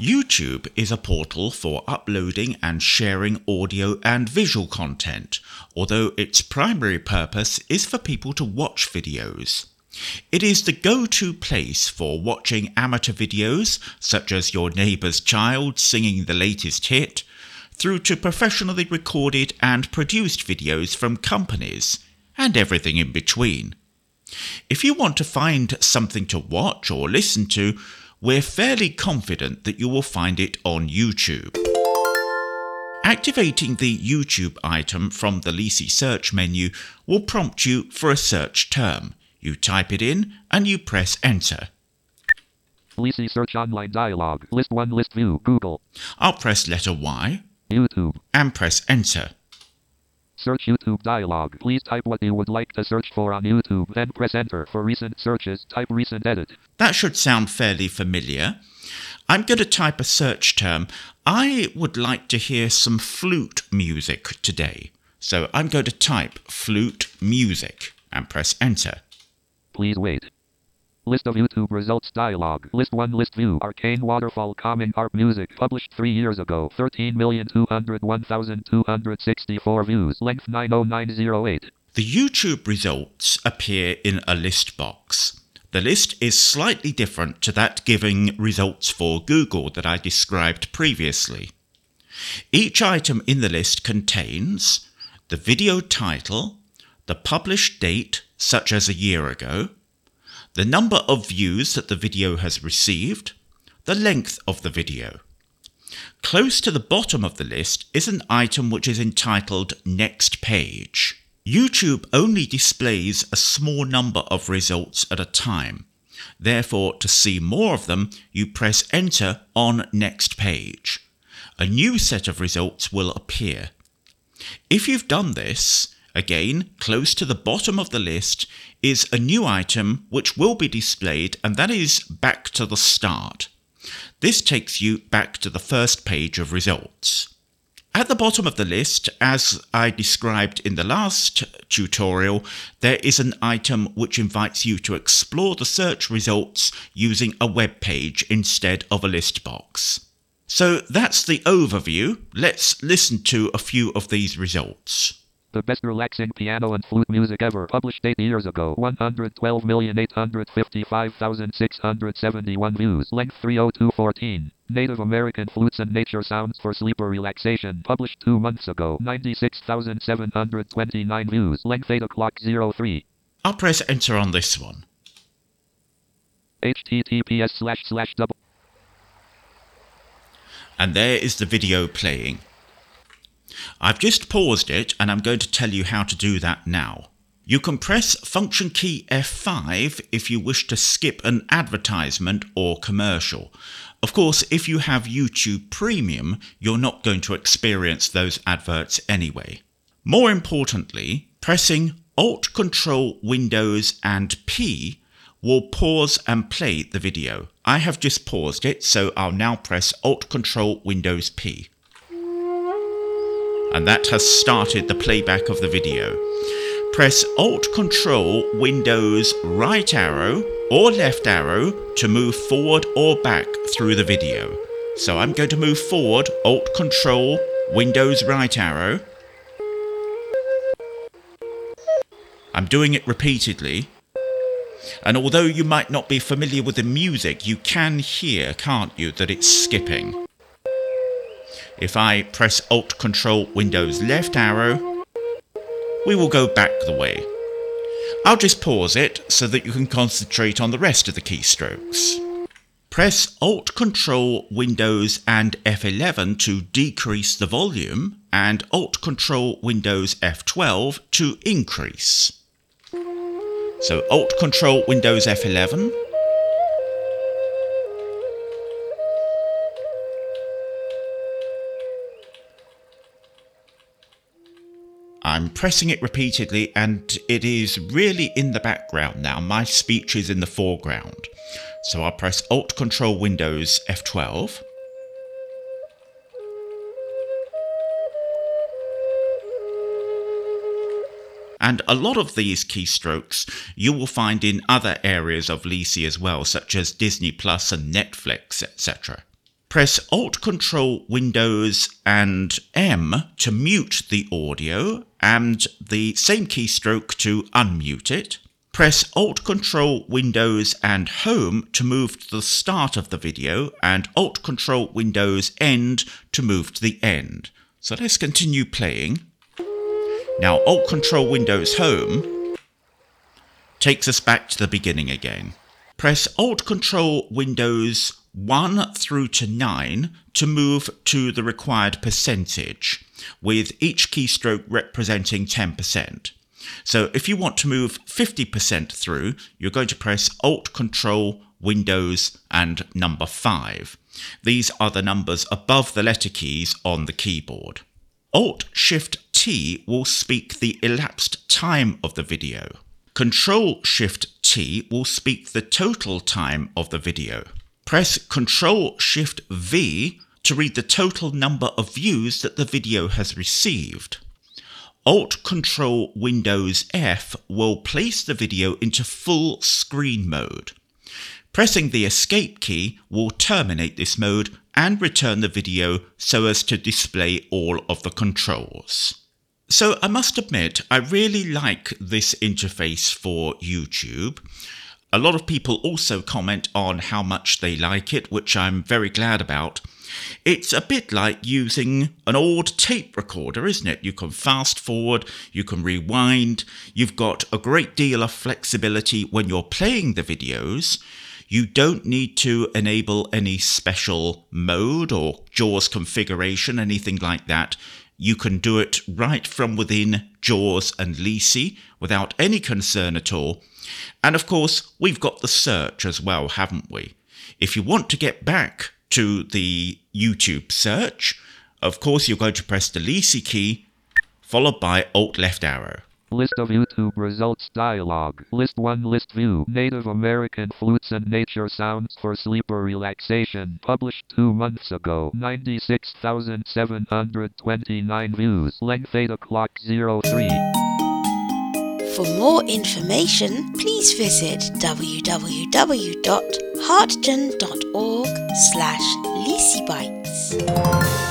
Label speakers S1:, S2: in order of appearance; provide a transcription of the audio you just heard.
S1: YouTube is a portal for uploading and sharing audio and visual content, although its primary purpose is for people to watch videos. It is the go to place for watching amateur videos, such as your neighbour's child singing the latest hit, through to professionally recorded and produced videos from companies, and everything in between. If you want to find something to watch or listen to, we're fairly confident that you will find it on YouTube. Activating the YouTube item from the Leasey search menu will prompt you for a search term. You type it in and you press enter.
S2: Leasey search online dialog. List 1 list view. Google.
S1: I'll press letter Y
S2: YouTube.
S1: and press enter.
S2: Search YouTube dialog. Please type what you would like to search for on YouTube. Then press enter. For recent searches, type recent edit.
S1: That should sound fairly familiar. I'm going to type a search term. I would like to hear some flute music today. So I'm going to type flute music and press enter.
S2: Please wait. List of YouTube results dialog. List 1 list view. Arcane Waterfall Common Art Music. Published 3 years ago. 13,201,264 views. Length 90908.
S1: The YouTube results appear in a list box. The list is slightly different to that giving results for Google that I described previously. Each item in the list contains the video title, the published date, such as a year ago, the number of views that the video has received, the length of the video. Close to the bottom of the list is an item which is entitled Next Page. YouTube only displays a small number of results at a time. Therefore, to see more of them, you press Enter on Next Page. A new set of results will appear. If you've done this, again, close to the bottom of the list is a new item which will be displayed, and that is Back to the Start. This takes you back to the first page of results. At the bottom of the list, as I described in the last tutorial, there is an item which invites you to explore the search results using a web page instead of a list box. So that's the overview. Let's listen to a few of these results.
S2: The best relaxing piano and flute music ever. Published 8 years ago. 112,855,671 views. Length 30214. Native American flutes and nature sounds for sleep or relaxation. Published 2 months ago. 96,729 views. Length 8 o'clock 03.
S1: I'll press enter on this one.
S2: https slash slash double
S1: And there is the video playing. I've just paused it and I'm going to tell you how to do that now. You can press function key F5 if you wish to skip an advertisement or commercial. Of course, if you have YouTube Premium, you're not going to experience those adverts anyway. More importantly, pressing Alt Control Windows and P will pause and play the video. I have just paused it, so I'll now press Alt Control Windows P and that has started the playback of the video. Press Alt Control Windows right arrow or left arrow to move forward or back through the video. So I'm going to move forward, Alt Control Windows right arrow. I'm doing it repeatedly. And although you might not be familiar with the music, you can hear, can't you, that it's skipping. If I press Alt Control Windows left arrow, we will go back the way. I'll just pause it so that you can concentrate on the rest of the keystrokes. Press Alt Control Windows and F11 to decrease the volume and Alt Control Windows F12 to increase. So Alt Control Windows F11 I'm pressing it repeatedly and it is really in the background now. My speech is in the foreground. So I'll press Alt Control Windows F12. And a lot of these keystrokes you will find in other areas of Leasey as well, such as Disney Plus and Netflix, etc. Press Alt Control Windows and M to mute the audio and the same keystroke to unmute it. Press Alt Control Windows and Home to move to the start of the video and Alt Control Windows End to move to the end. So let's continue playing. Now Alt Control Windows Home takes us back to the beginning again. Press Alt Control Windows 1 through to 9 to move to the required percentage, with each keystroke representing 10%. So if you want to move 50% through, you're going to press Alt Control Windows and number 5. These are the numbers above the letter keys on the keyboard. Alt Shift T will speak the elapsed time of the video. Control Shift T will speak the total time of the video. Press Control Shift V to read the total number of views that the video has received. Alt Control Windows F will place the video into full screen mode. Pressing the Escape key will terminate this mode and return the video so as to display all of the controls. So I must admit, I really like this interface for YouTube. A lot of people also comment on how much they like it, which I'm very glad about. It's a bit like using an old tape recorder, isn't it? You can fast forward, you can rewind, you've got a great deal of flexibility when you're playing the videos. You don't need to enable any special mode or JAWS configuration, anything like that. You can do it right from within JAWS and Leasey without any concern at all. And of course, we've got the search as well, haven't we? If you want to get back to the YouTube search, of course, you're going to press the Leasey key followed by Alt left arrow.
S2: List of YouTube results dialog. List 1 List View. Native American Flutes and Nature Sounds for Sleeper Relaxation. Published two months ago. 96,729 views. Length 8 o'clock 03.
S3: For more information, please visit www.hartgen.org slash LeaseyBytes.